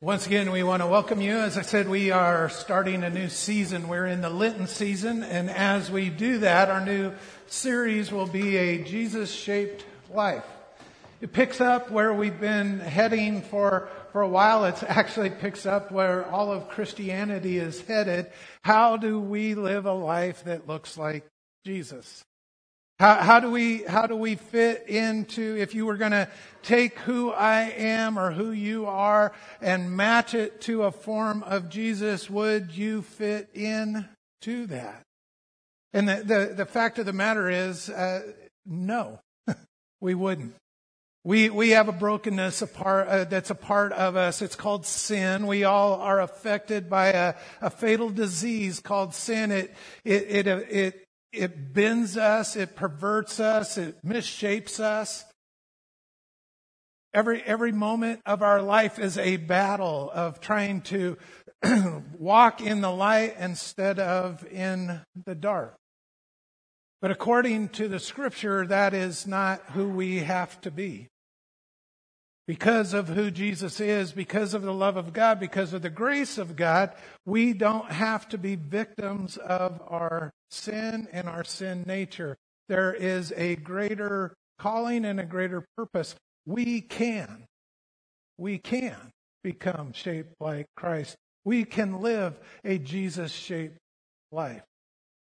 Once again, we want to welcome you. As I said, we are starting a new season. We're in the Lenten season, and as we do that, our new series will be a Jesus shaped life. It picks up where we've been heading for, for a while. It actually picks up where all of Christianity is headed. How do we live a life that looks like Jesus? How, how, do we how do we fit into if you were going to take who I am or who you are and match it to a form of Jesus? Would you fit in to that? And the the, the fact of the matter is, uh, no, we wouldn't. We we have a brokenness a part, uh, that's a part of us. It's called sin. We all are affected by a, a fatal disease called sin. It it it it it bends us, it perverts us, it misshapes us. Every, every moment of our life is a battle of trying to walk in the light instead of in the dark. But according to the scripture, that is not who we have to be because of who Jesus is, because of the love of God, because of the grace of God, we don't have to be victims of our sin and our sin nature. There is a greater calling and a greater purpose. We can, we can become shaped like Christ. We can live a Jesus shaped life.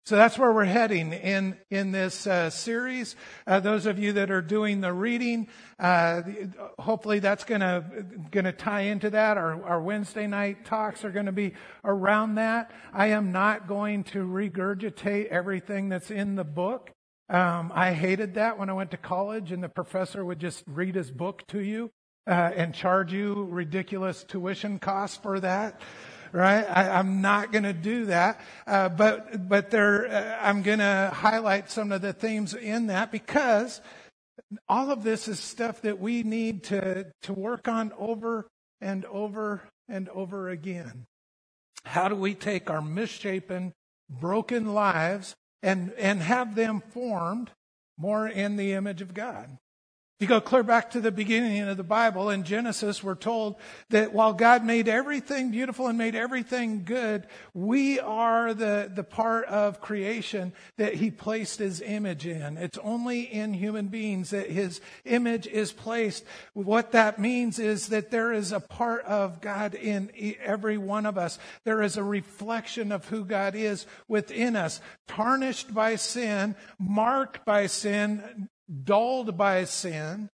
So that's where we're heading in in this uh, series. Uh, those of you that are doing the reading, uh, hopefully that's gonna gonna tie into that. Our our Wednesday night talks are to be around that. I am not going to regurgitate everything that's in the book. Um, I hated that when I went to college, and the professor would just read his book to you uh, and charge you ridiculous tuition costs for that right? I, am not going to do that, uh, but but there, uh, I'm going to highlight some of the themes in that because all of this is stuff that we need to to work on over and over and over again. How do we take our misshapen, broken lives and and have them formed more in the image of God? If you go clear back to the beginning of the Bible, in Genesis, we're told that while God made everything beautiful and made everything good, we are the, the part of creation that He placed His image in. It's only in human beings that His image is placed. What that means is that there is a part of God in every one of us. There is a reflection of who God is within us, tarnished by sin, marked by sin, dulled by sin.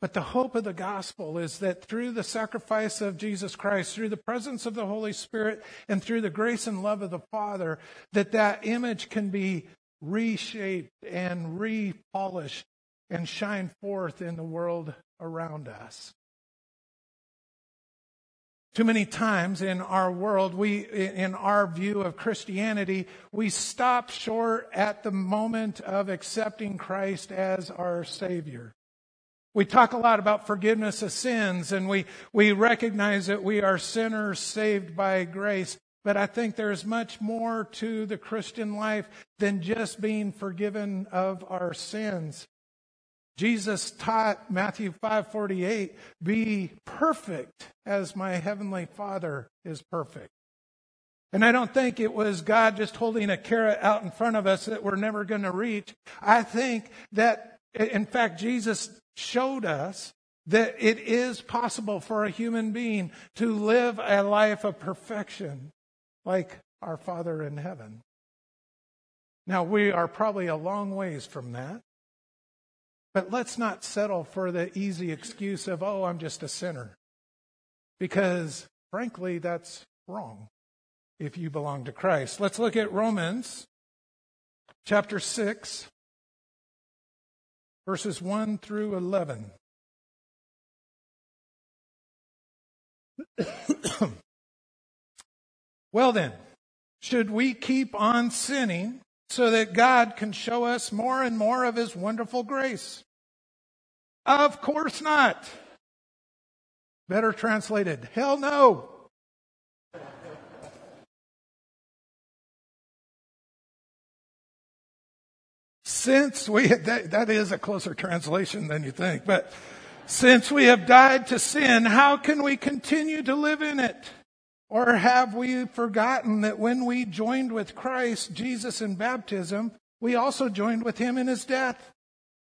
But the hope of the gospel is that through the sacrifice of Jesus Christ, through the presence of the Holy Spirit, and through the grace and love of the Father, that that image can be reshaped and repolished and shine forth in the world around us. Too many times in our world, we, in our view of Christianity, we stop short at the moment of accepting Christ as our Savior. We talk a lot about forgiveness of sins and we, we recognize that we are sinners saved by grace. But I think there's much more to the Christian life than just being forgiven of our sins. Jesus taught Matthew 5:48, "Be perfect as my heavenly Father is perfect." And I don't think it was God just holding a carrot out in front of us that we're never going to reach. I think that in fact Jesus showed us that it is possible for a human being to live a life of perfection like our Father in heaven. Now we are probably a long ways from that. But let's not settle for the easy excuse of, oh, I'm just a sinner. Because frankly, that's wrong if you belong to Christ. Let's look at Romans chapter 6, verses 1 through 11. well, then, should we keep on sinning so that God can show us more and more of His wonderful grace? Of course not. Better translated, hell no. Since we, that, that is a closer translation than you think, but Since we have died to sin, how can we continue to live in it? Or have we forgotten that when we joined with Christ Jesus in baptism, we also joined with him in his death?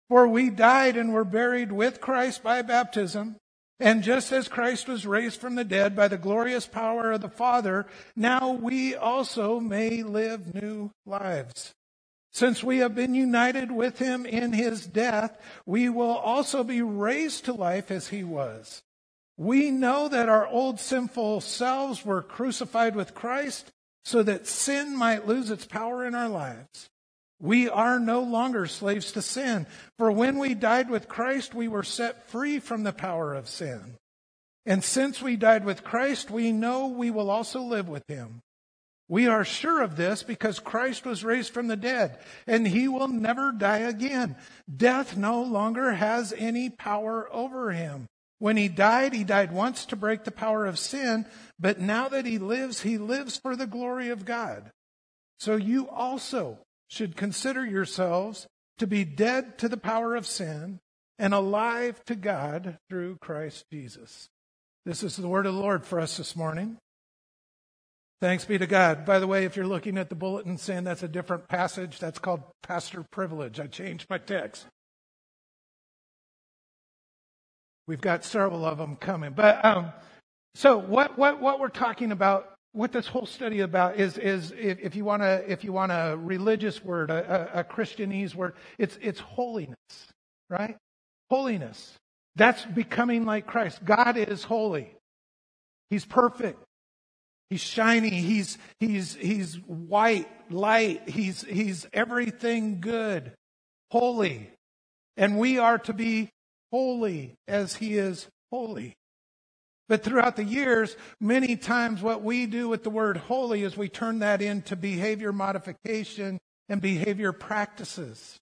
For we died and were buried with Christ by baptism. And just as Christ was raised from the dead by the glorious power of the Father, now we also may live new lives. Since we have been united with him in his death, we will also be raised to life as he was. We know that our old sinful selves were crucified with Christ so that sin might lose its power in our lives. We are no longer slaves to sin, for when we died with Christ, we were set free from the power of sin. And since we died with Christ, we know we will also live with him. We are sure of this because Christ was raised from the dead, and he will never die again. Death no longer has any power over him. When he died, he died once to break the power of sin, but now that he lives, he lives for the glory of God. So you also should consider yourselves to be dead to the power of sin and alive to God through Christ Jesus. This is the word of the Lord for us this morning. Thanks be to God. By the way, if you're looking at the bulletin saying that's a different passage, that's called pastor privilege. I changed my text. We've got several of them coming. But um, so what, what, what we're talking about, what this whole study about is, is if, if you want a, if you want a religious word, a, a, a Christianese word, it's, it's holiness, right? Holiness. That's becoming like Christ. God is holy. He's perfect. He's shiny. He's, he's, he's white, light. He's, he's everything good, holy. And we are to be holy as he is holy. But throughout the years, many times what we do with the word holy is we turn that into behavior modification and behavior practices.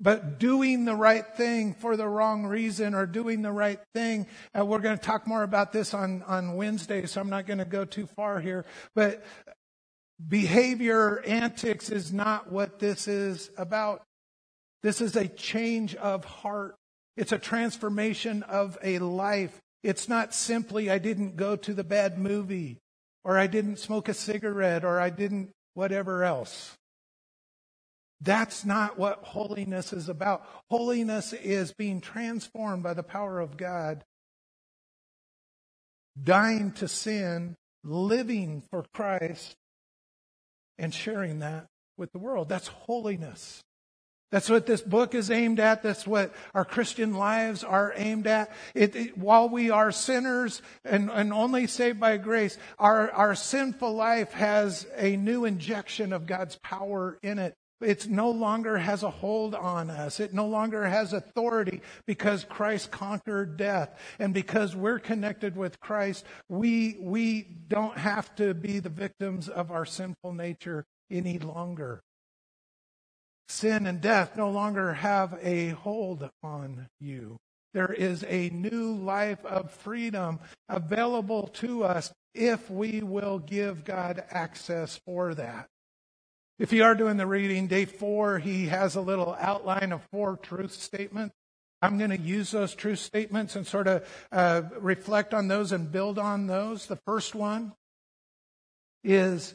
But doing the right thing for the wrong reason or doing the right thing, uh, we're going to talk more about this on, on Wednesday, so I'm not going to go too far here. But behavior antics is not what this is about. This is a change of heart. It's a transformation of a life. It's not simply, I didn't go to the bad movie, or I didn't smoke a cigarette, or I didn't whatever else. That's not what holiness is about. Holiness is being transformed by the power of God, dying to sin, living for Christ, and sharing that with the world. That's holiness. That's what this book is aimed at. That's what our Christian lives are aimed at. It, it, while we are sinners and, and only saved by grace, our, our sinful life has a new injection of God's power in it. It no longer has a hold on us. It no longer has authority because Christ conquered death. And because we're connected with Christ, we, we don't have to be the victims of our sinful nature any longer. Sin and death no longer have a hold on you. There is a new life of freedom available to us if we will give God access for that. If you are doing the reading, day four, he has a little outline of four truth statements. I'm going to use those truth statements and sort of uh, reflect on those and build on those. The first one is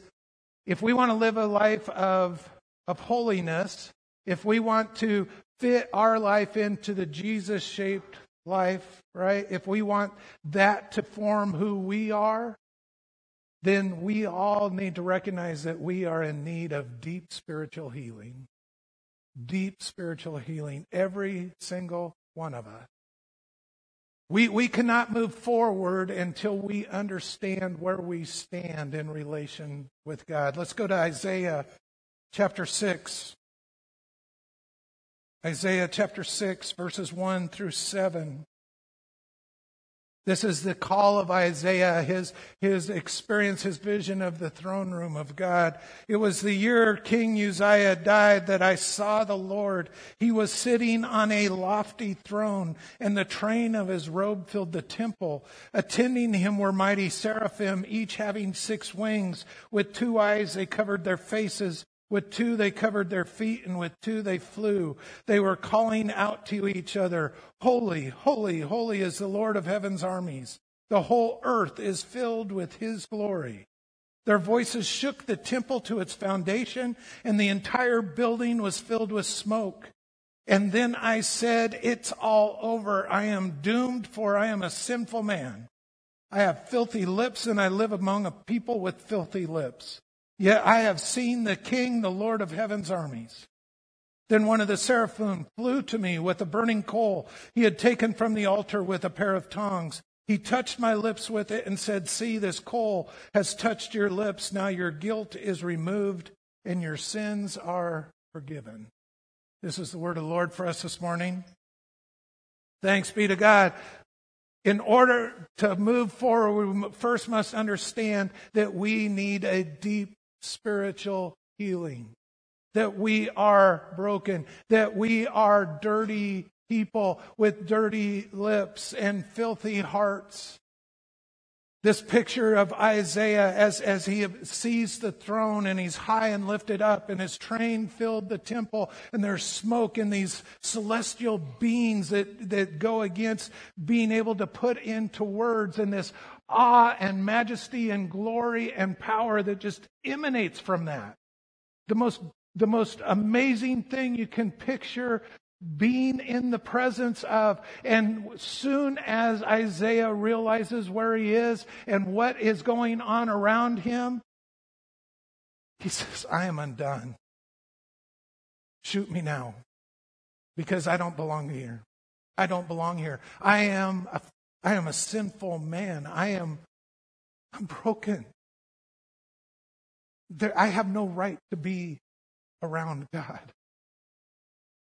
if we want to live a life of, of holiness, if we want to fit our life into the Jesus shaped life, right? If we want that to form who we are, then we all need to recognize that we are in need of deep spiritual healing. Deep spiritual healing, every single one of us. We, we cannot move forward until we understand where we stand in relation with God. Let's go to Isaiah chapter 6. Isaiah chapter 6, verses 1 through 7. This is the call of Isaiah, his, his experience, his vision of the throne room of God. It was the year King Uzziah died that I saw the Lord. He was sitting on a lofty throne, and the train of his robe filled the temple. Attending him were mighty seraphim, each having six wings. With two eyes they covered their faces With two they covered their feet, and with two they flew. They were calling out to each other, Holy, holy, holy is the Lord of heaven's armies. The whole earth is filled with his glory. Their voices shook the temple to its foundation, and the entire building was filled with smoke. And then I said, It's all over. I am doomed, for I am a sinful man. I have filthy lips, and I live among a people with filthy lips. Yet I have seen the King, the Lord of heaven's armies. Then one of the seraphim flew to me with a burning coal he had taken from the altar with a pair of tongs. He touched my lips with it and said, See, this coal has touched your lips. Now your guilt is removed and your sins are forgiven. This is the word of the Lord for us this morning. Thanks be to God. In order to move forward, we first must understand that we need a deep spiritual healing. That we are broken, that we are dirty people with dirty lips and filthy hearts. This picture of Isaiah as, as he sees the throne and he's high and lifted up and his train filled the temple and there's smoke and these celestial beings that, that go against being able to put into words and this awe and majesty and glory and power that just emanates from that. The most, the most amazing thing you can picture being in the presence of. And soon as Isaiah realizes where he is and what is going on around him, he says, I am undone. Shoot me now because I don't belong here. I don't belong here. I am a I am a sinful man. I am I'm broken. There, I have no right to be around God.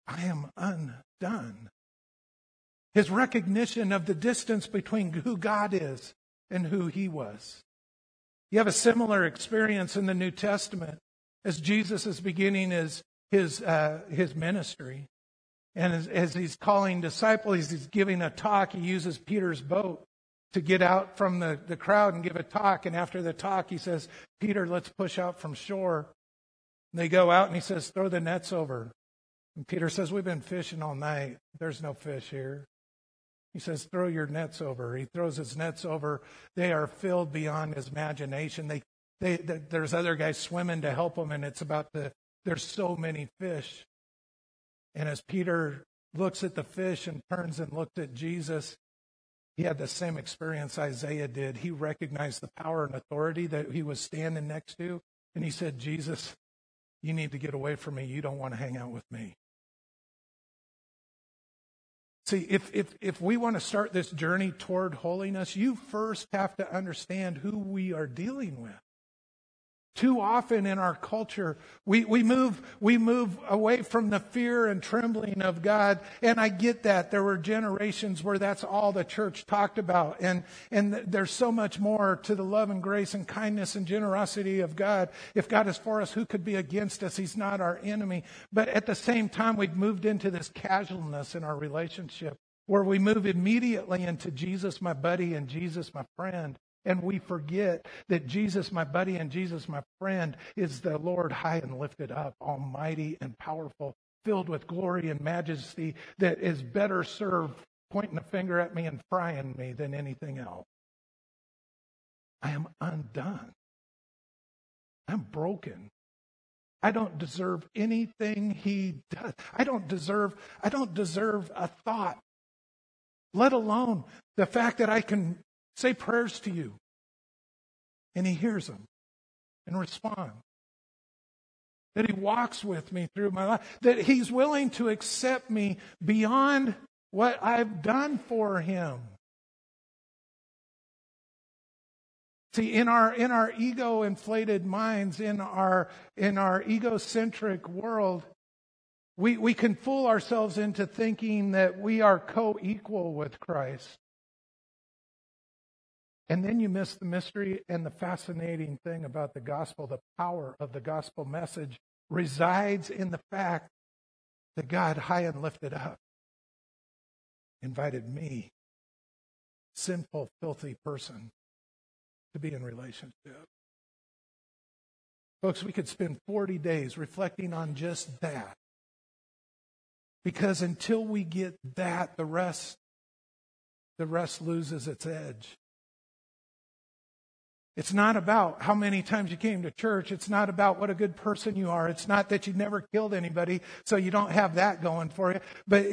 I am undone. His recognition of the distance between who God is and who he was. You have a similar experience in the New Testament as Jesus is beginning his, his, uh, his ministry. And as, as he's calling disciples, he's giving a talk. He uses Peter's boat to get out from the, the crowd and give a talk. And after the talk, he says, Peter, let's push out from shore. And they go out and he says, throw the nets over. And Peter says, We've been fishing all night. There's no fish here. He says, Throw your nets over. He throws his nets over. They are filled beyond his imagination. They, they, they there's other guys swimming to help him, and it's about the, there's so many fish. And as Peter looks at the fish and turns and looked at Jesus, he had the same experience Isaiah did. He recognized the power and authority that he was standing next to. And he said, Jesus, you need to get away from me. You don't want to hang out with me. See, if, if, if we want to start this journey toward holiness, you first have to understand who we are dealing with. Too often in our culture, we, we, move, we move away from the fear and trembling of God. And I get that. There were generations where that's all the church talked about. And, and there's so much more to the love and grace and kindness and generosity of God. If God is for us, who could be against us? He's not our enemy. But at the same time, we've moved into this casualness in our relationship where we move immediately into Jesus, my buddy, and Jesus, my friend. And we forget that Jesus, my buddy, and Jesus, my friend, is the Lord high and lifted up, almighty and powerful, filled with glory and majesty, that is better served pointing a finger at me and frying me than anything else. I am undone. I'm broken. I don't deserve anything he does. I don't deserve, I don't deserve a thought, let alone the fact that I can say prayers to you. And he hears them and responds. That he walks with me through my life. That he's willing to accept me beyond what I've done for him. See, in our, in our ego inflated minds, in our, in our egocentric world, we, we can fool ourselves into thinking that we are co equal with Christ. And then you miss the mystery and the fascinating thing about the gospel. The power of the gospel message resides in the fact that God, high and lifted up, invited me, sinful, filthy person, to be in relationship. Folks, we could spend 40 days reflecting on just that. Because until we get that, the rest, the rest loses its edge. It's not about how many times you came to church. It's not about what a good person you are. It's not that you never killed anybody, so you don't have that going for you. But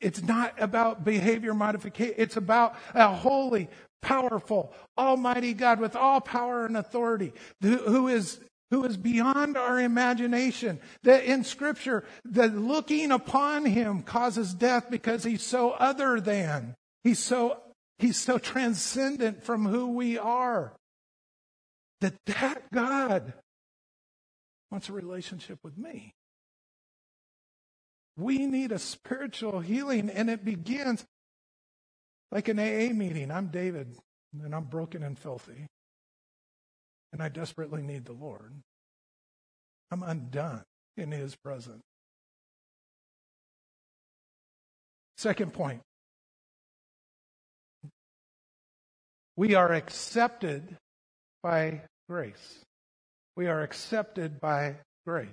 it's not about behavior modification. It's about a holy, powerful, almighty God with all power and authority who is who is beyond our imagination. That in scripture, the looking upon him causes death because he's so other than. He's so, he's so transcendent from who we are. That that God wants a relationship with me. We need a spiritual healing, and it begins like an AA meeting. I'm David, and I'm broken and filthy, and I desperately need the Lord. I'm undone in His presence. Second point we are accepted by grace. We are accepted by grace.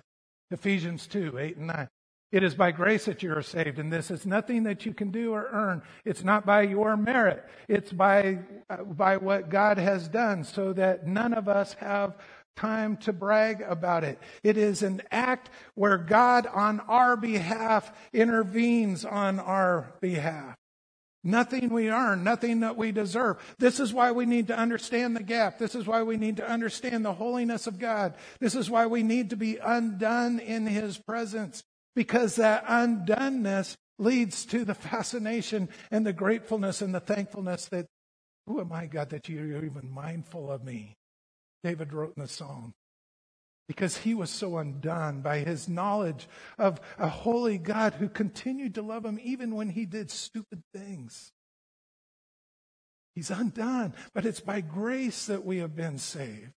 Ephesians 2 8 and 9. It is by grace that you are saved, and this is nothing that you can do or earn. It's not by your merit. It's by, uh, by what God has done, so that none of us have time to brag about it. It is an act where God on our behalf intervenes on our behalf. Nothing we earn, nothing that we deserve. This is why we need to understand the gap. This is why we need to understand the holiness of God. This is why we need to be undone in His presence because that undoneness leads to the fascination and the gratefulness and the thankfulness that, who am I, God, that you're even mindful of me? David wrote in the song. Because he was so undone by his knowledge of a holy God who continued to love him even when he did stupid things. He's undone, but it's by grace that we have been saved.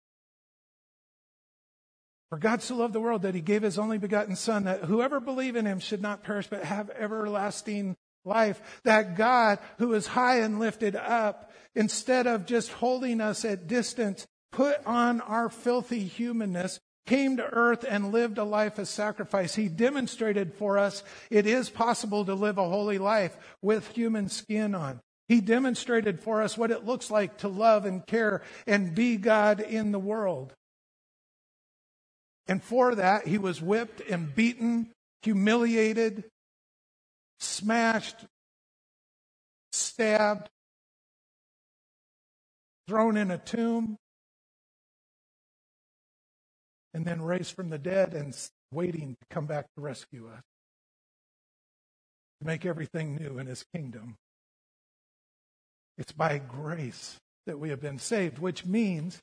For God so loved the world that he gave his only begotten Son, that whoever believe in him should not perish but have everlasting life. That God, who is high and lifted up, instead of just holding us at distance, put on our filthy humanness, came to earth and lived a life of sacrifice. He demonstrated for us it is possible to live a holy life with human skin on. He demonstrated for us what it looks like to love and care and be God in the world. And for that, he was whipped and beaten, humiliated, smashed, stabbed, thrown in a tomb, and then raised from the dead and waiting to come back to rescue us, to make everything new in his kingdom. It's by grace that we have been saved, which means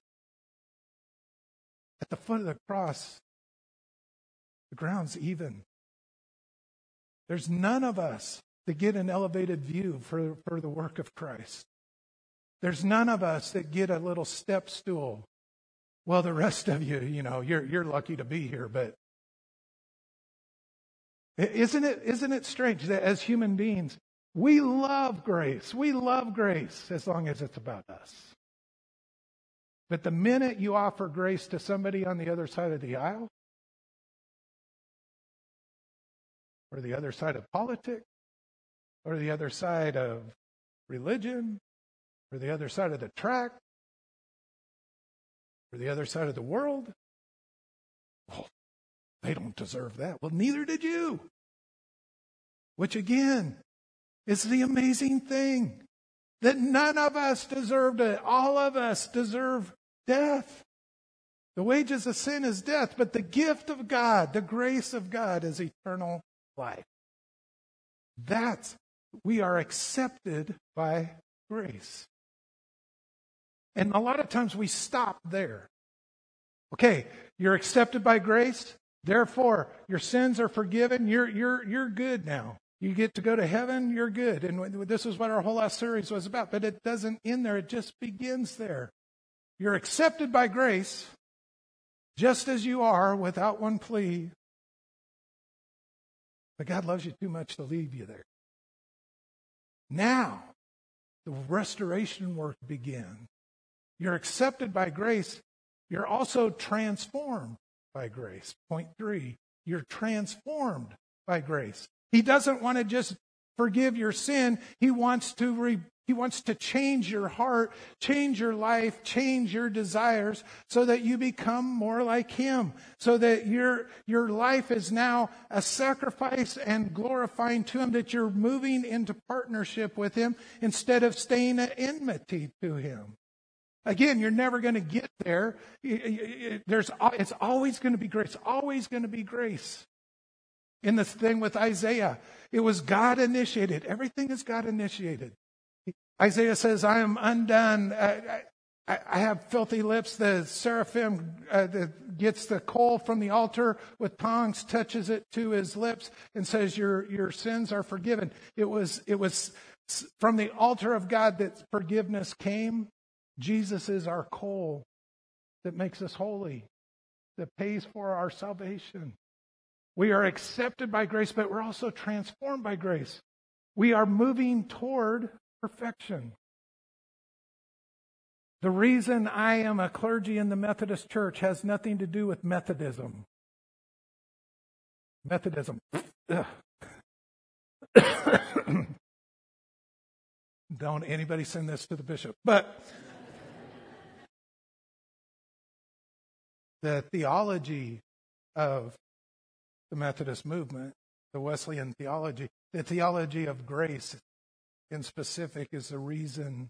at the foot of the cross, the ground's even. There's none of us that get an elevated view for, for the work of Christ. There's none of us that get a little step stool. Well, the rest of you, you know, you're, you're lucky to be here, but isn't it, isn't it strange that as human beings, we love grace. We love grace as long as it's about us. But the minute you offer grace to somebody on the other side of the aisle, or the other side of politics, or the other side of religion, or the other side of the track, or the other side of the world, well, they don't deserve that. Well, neither did you. Which again is the amazing thing that none of us deserved it. All of us deserve death. The wages of sin is death, but the gift of God, the grace of God is eternal life. That's, we are accepted by grace. And a lot of times we stop there. Okay, you're accepted by grace, therefore your sins are forgiven, you're, you're, you're good now. You get to go to heaven, you're good. And this is what our whole last series was about, but it doesn't end there, it just begins there. You're accepted by grace just as you are without one plea. But God loves you too much to leave you there. Now, the restoration work begins. You're accepted by grace, You're also transformed by grace. Point three, you're transformed by grace. He doesn't want to just forgive your sin. He wants to re- he wants to change your heart, change your life, change your desires so that you become more like him. So that your, your life is now a sacrifice and glorifying to him, that you're moving into partnership with him instead of staying at enmity to him. Again, you're never going to get there. There's, it's always going to be grace, always going to be grace. In this thing with Isaiah, it was God initiated. Everything is God initiated. Isaiah says, I am undone. I, I, I have filthy lips. The seraphim uh, the, gets the coal from the altar with tongs, touches it to his lips, and says, Your, your sins are forgiven. It was, it was from the altar of God that forgiveness came. Jesus is our coal that makes us holy, that pays for our salvation. We are accepted by grace, but we're also transformed by grace. We are moving toward perfection. The reason I am a clergy in the Methodist Church has nothing to do with Methodism. Methodism. Don't anybody send this to the bishop. But the theology of the Methodist movement, the Wesleyan theology, the theology of grace in specific is the reason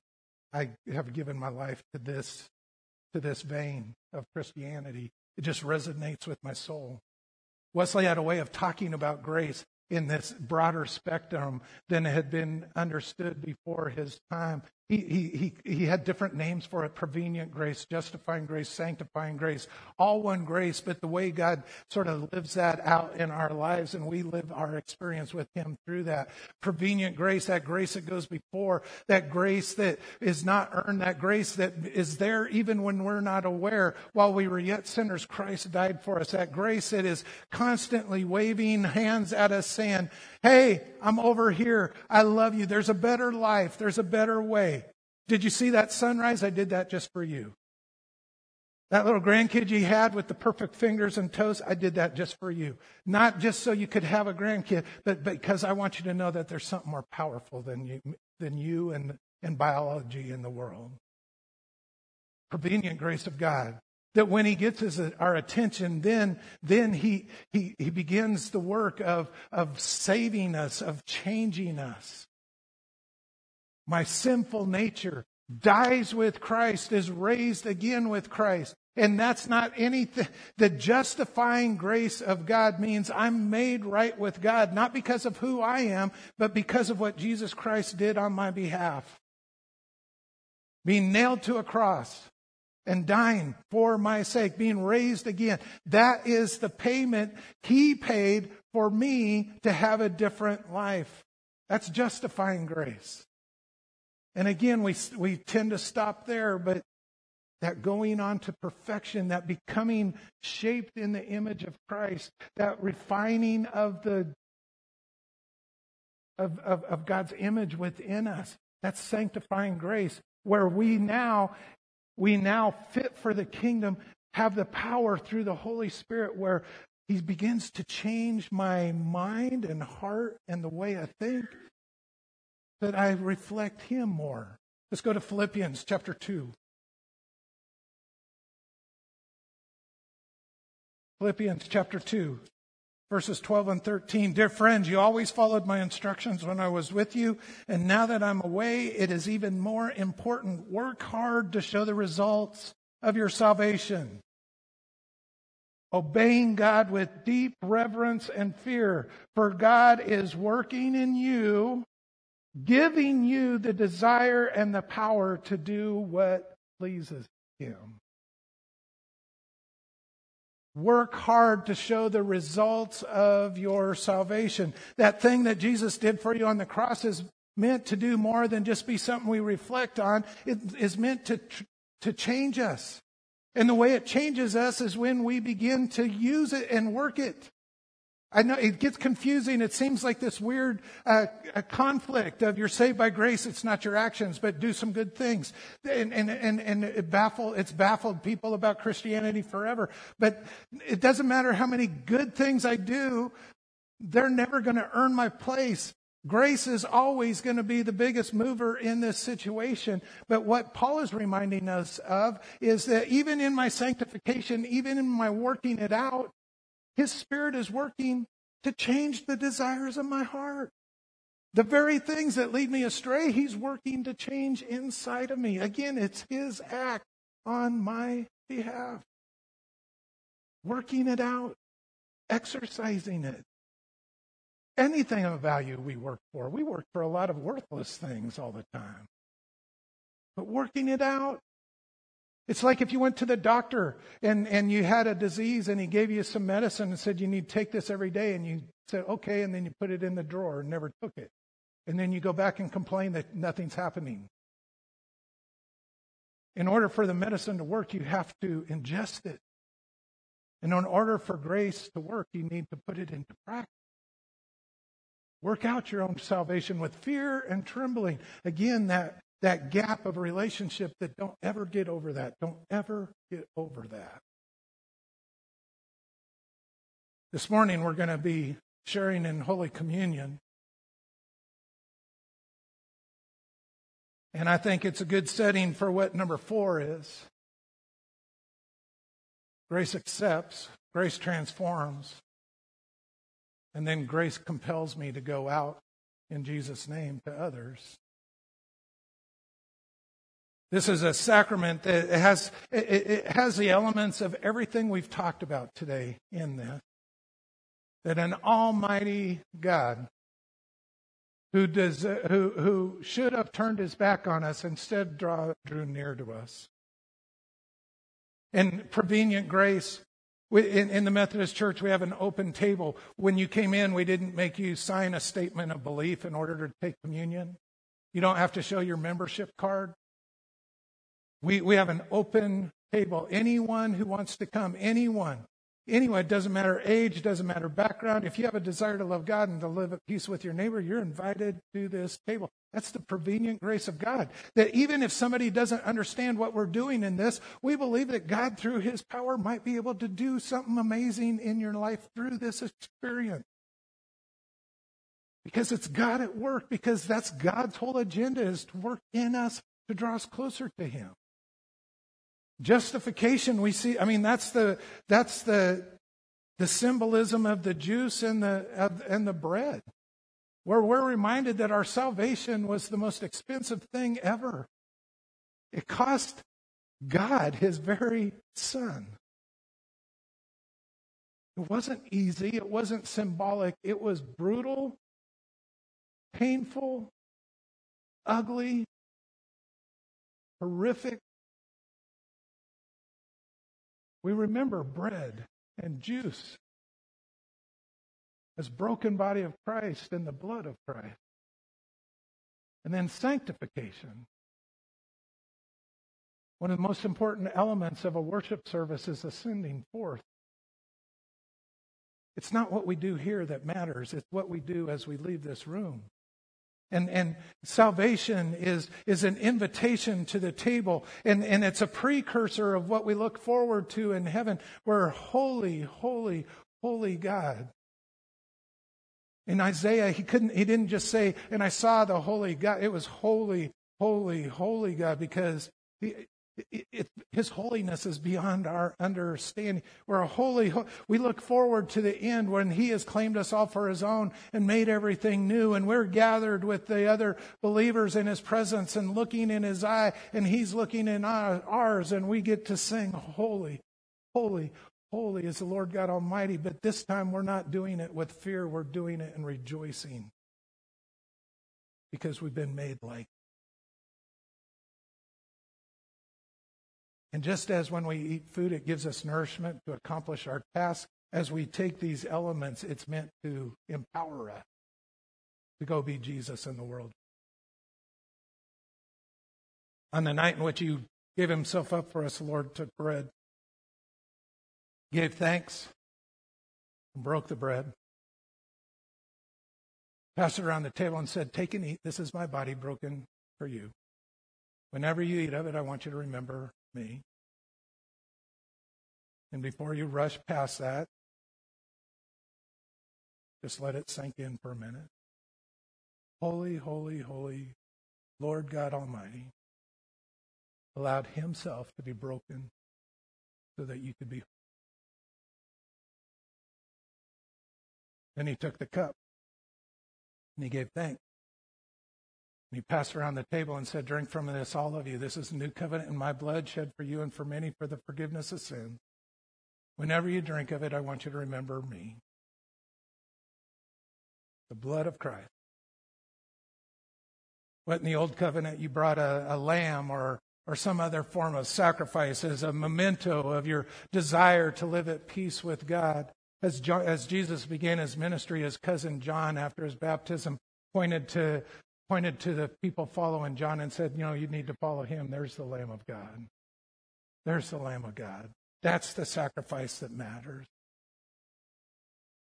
I have given my life to this to this vein of Christianity. It just resonates with my soul. Wesley had a way of talking about grace in this broader spectrum than had been understood before his time. He, he, he, he had different names for it prevenient grace, justifying grace, sanctifying grace, all one grace, but the way God sort of lives that out in our lives and we live our experience with Him through that. Prevenient grace, that grace that goes before, that grace that is not earned, that grace that is there even when we're not aware. While we were yet sinners, Christ died for us. That grace that is constantly waving hands at us saying, Hey, I'm over here. I love you. There's a better life. There's a better way. Did you see that sunrise? I did that just for you. That little grandkid you had with the perfect fingers and toes, I did that just for you. Not just so you could have a grandkid, but because I want you to know that there's something more powerful than you, than you and, and biology in the world. Prevenient grace of God. That when he gets his, our attention, then, then he, he, he begins the work of, of saving us, of changing us. My sinful nature dies with Christ, is raised again with Christ. And that's not anything. The justifying grace of God means I'm made right with God, not because of who I am, but because of what Jesus Christ did on my behalf. Being nailed to a cross and dying for my sake, being raised again. That is the payment he paid for me to have a different life. That's justifying grace. And again, we, we tend to stop there, but that going on to perfection, that becoming shaped in the image of Christ, that refining of the of, of, of God's image within us, that's sanctifying grace, where we now we now fit for the kingdom, have the power through the Holy Spirit where He begins to change my mind and heart and the way I think, that I reflect Him more. Let's go to Philippians chapter 2. Philippians chapter 2 verses 12 and 13. Dear friends, you always followed my instructions when I was with you, and now that I'm away, it is even more important. Work hard to show the results of your salvation. Obeying God with deep reverence and fear, for God is working in you, giving you the desire and the power to do what pleases Him. Work hard to show the results of your salvation. That thing that Jesus did for you on the cross is meant to do more than just be something we reflect on. It is meant to, to change us. And the way it changes us is when we begin to use it and work it. I know it gets confusing. It seems like this weird uh, conflict of you're saved by grace, it's not your actions, but do some good things. And, and, and, and it baffle, it's baffled people about Christianity forever. But it doesn't matter how many good things I do, they're never going to earn my place. Grace is always going to be the biggest mover in this situation. But what Paul is reminding us of is that even in my sanctification, even in my working it out, his Spirit is working to change the desires of my heart. The very things that lead me astray, He's working to change inside of me. Again, it's His act on my behalf. Working it out, exercising it. Anything of value we work for. We work for a lot of worthless things all the time. But working it out, it's like if you went to the doctor and, and you had a disease and he gave you some medicine and said you need to take this every day and you said, okay, and then you put it in the drawer and never took it. And then you go back and complain that nothing's happening. In order for the medicine to work, you have to ingest it. And in order for grace to work, you need to put it into practice. Work out your own salvation with fear and trembling. Again, that that gap of relationship that don't ever get over that. Don't ever get over that. This morning we're going to be sharing in Holy Communion. And I think it's a good setting for what number four is. Grace accepts, grace transforms, and then grace compels me to go out in Jesus' name to others. This is a sacrament that has, it has the elements of everything we've talked about today in this. That an almighty God who, does, who, who should have turned his back on us instead draw, drew near to us. In prevenient grace, in, in the Methodist Church, we have an open table. When you came in, we didn't make you sign a statement of belief in order to take communion. You don't have to show your membership card. We, we have an open table. Anyone who wants to come, anyone, anyone, it doesn't matter age, doesn't matter background. If you have a desire to love God and to live at peace with your neighbor, you're invited to this table. That's the prevenient grace of God. That even if somebody doesn't understand what we're doing in this, we believe that God, through his power, might be able to do something amazing in your life through this experience. Because it's God at work, because that's God's whole agenda is to work in us to draw us closer to him. Justification, we see, I mean, that's the, that's the, the symbolism of the juice and the, of, and the bread, where we're reminded that our salvation was the most expensive thing ever. It cost God his very son. It wasn't easy. It wasn't symbolic. It was brutal, painful, ugly, horrific, we remember bread and juice as broken body of Christ and the blood of Christ. And then sanctification. One of the most important elements of a worship service is ascending forth. It's not what we do here that matters, it's what we do as we leave this room. And, and salvation is, is an invitation to the table, and, and it's a precursor of what we look forward to in heaven, where holy, holy, holy God. In Isaiah, he couldn't, he didn't just say, and I saw the holy God. It was holy, holy, holy God, because he, it, it, his holiness is beyond our understanding. We're a holy, we look forward to the end when he has claimed us all for his own and made everything new. And we're gathered with the other believers in his presence and looking in his eye and he's looking in ours and we get to sing holy, holy, holy is the Lord God Almighty. But this time we're not doing it with fear. We're doing it in rejoicing because we've been made like And just as when we eat food, it gives us nourishment to accomplish our task, as we take these elements, it's meant to empower us to go be Jesus in the world. On the night in which he gave himself up for us, the Lord took bread, gave thanks, and broke the bread. passed it around the table and said, Take and eat. This is my body broken for you. Whenever you eat of it, I want you to remember me. And before you rush past that, just let it sink in for a minute. Holy, holy, holy Lord God Almighty allowed himself to be broken so that you could be. Then he took the cup and he gave thanks. And he passed around the table and said, Drink from this, all of you. This is a new covenant in my blood shed for you and for many for the forgiveness of sin. Whenever you drink of it, I want you to remember me. The blood of Christ. What in the old covenant you brought a, a lamb or or some other form of sacrifice as a memento of your desire to live at peace with God. As, John, as Jesus began his ministry, his cousin John, after his baptism, pointed to, pointed to the people following John and said, You know, you need to follow him. There's the Lamb of God. There's the Lamb of God. That's the sacrifice that matters.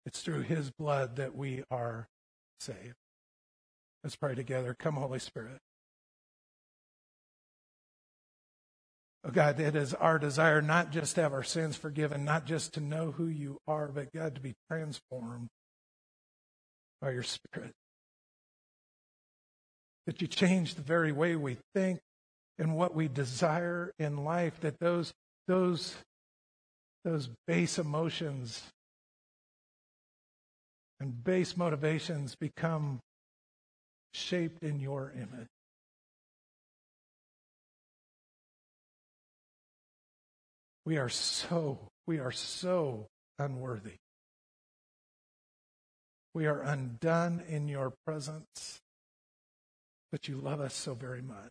It's through his blood that we are saved. Let's pray together. Come, Holy Spirit. Oh God, it is our desire not just to have our sins forgiven, not just to know who you are, but God, to be transformed by your Spirit. That you change the very way we think and what we desire in life, that those, those, those base emotions and base motivations become shaped in your image. We are so, we are so unworthy. We are undone in your presence, but you love us so very much.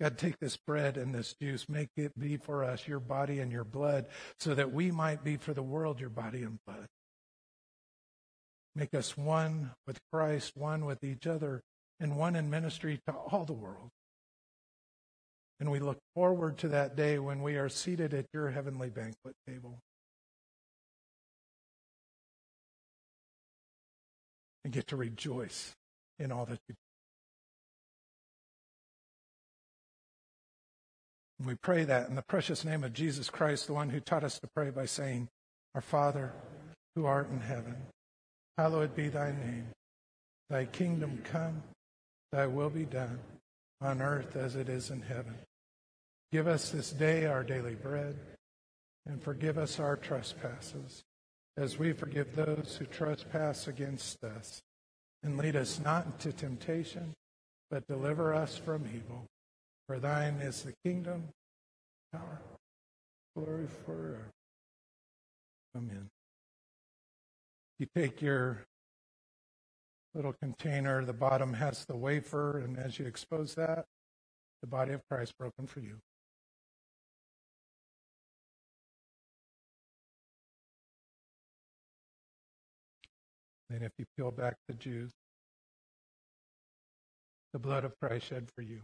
God, take this bread and this juice, make it be for us your body and your blood, so that we might be for the world your body and blood. Make us one with Christ, one with each other, and one in ministry to all the world. And we look forward to that day when we are seated at your heavenly banquet table. And get to rejoice in all that you do. We pray that in the precious name of Jesus Christ, the one who taught us to pray by saying, Our Father, who art in heaven, hallowed be thy name. Thy kingdom come, thy will be done, on earth as it is in heaven. Give us this day our daily bread, and forgive us our trespasses, as we forgive those who trespass against us. And lead us not into temptation, but deliver us from evil. For thine is the kingdom, power, glory forever. Amen. You take your little container, the bottom has the wafer, and as you expose that, the body of Christ broken for you. And if you peel back the Jews, the blood of Christ shed for you.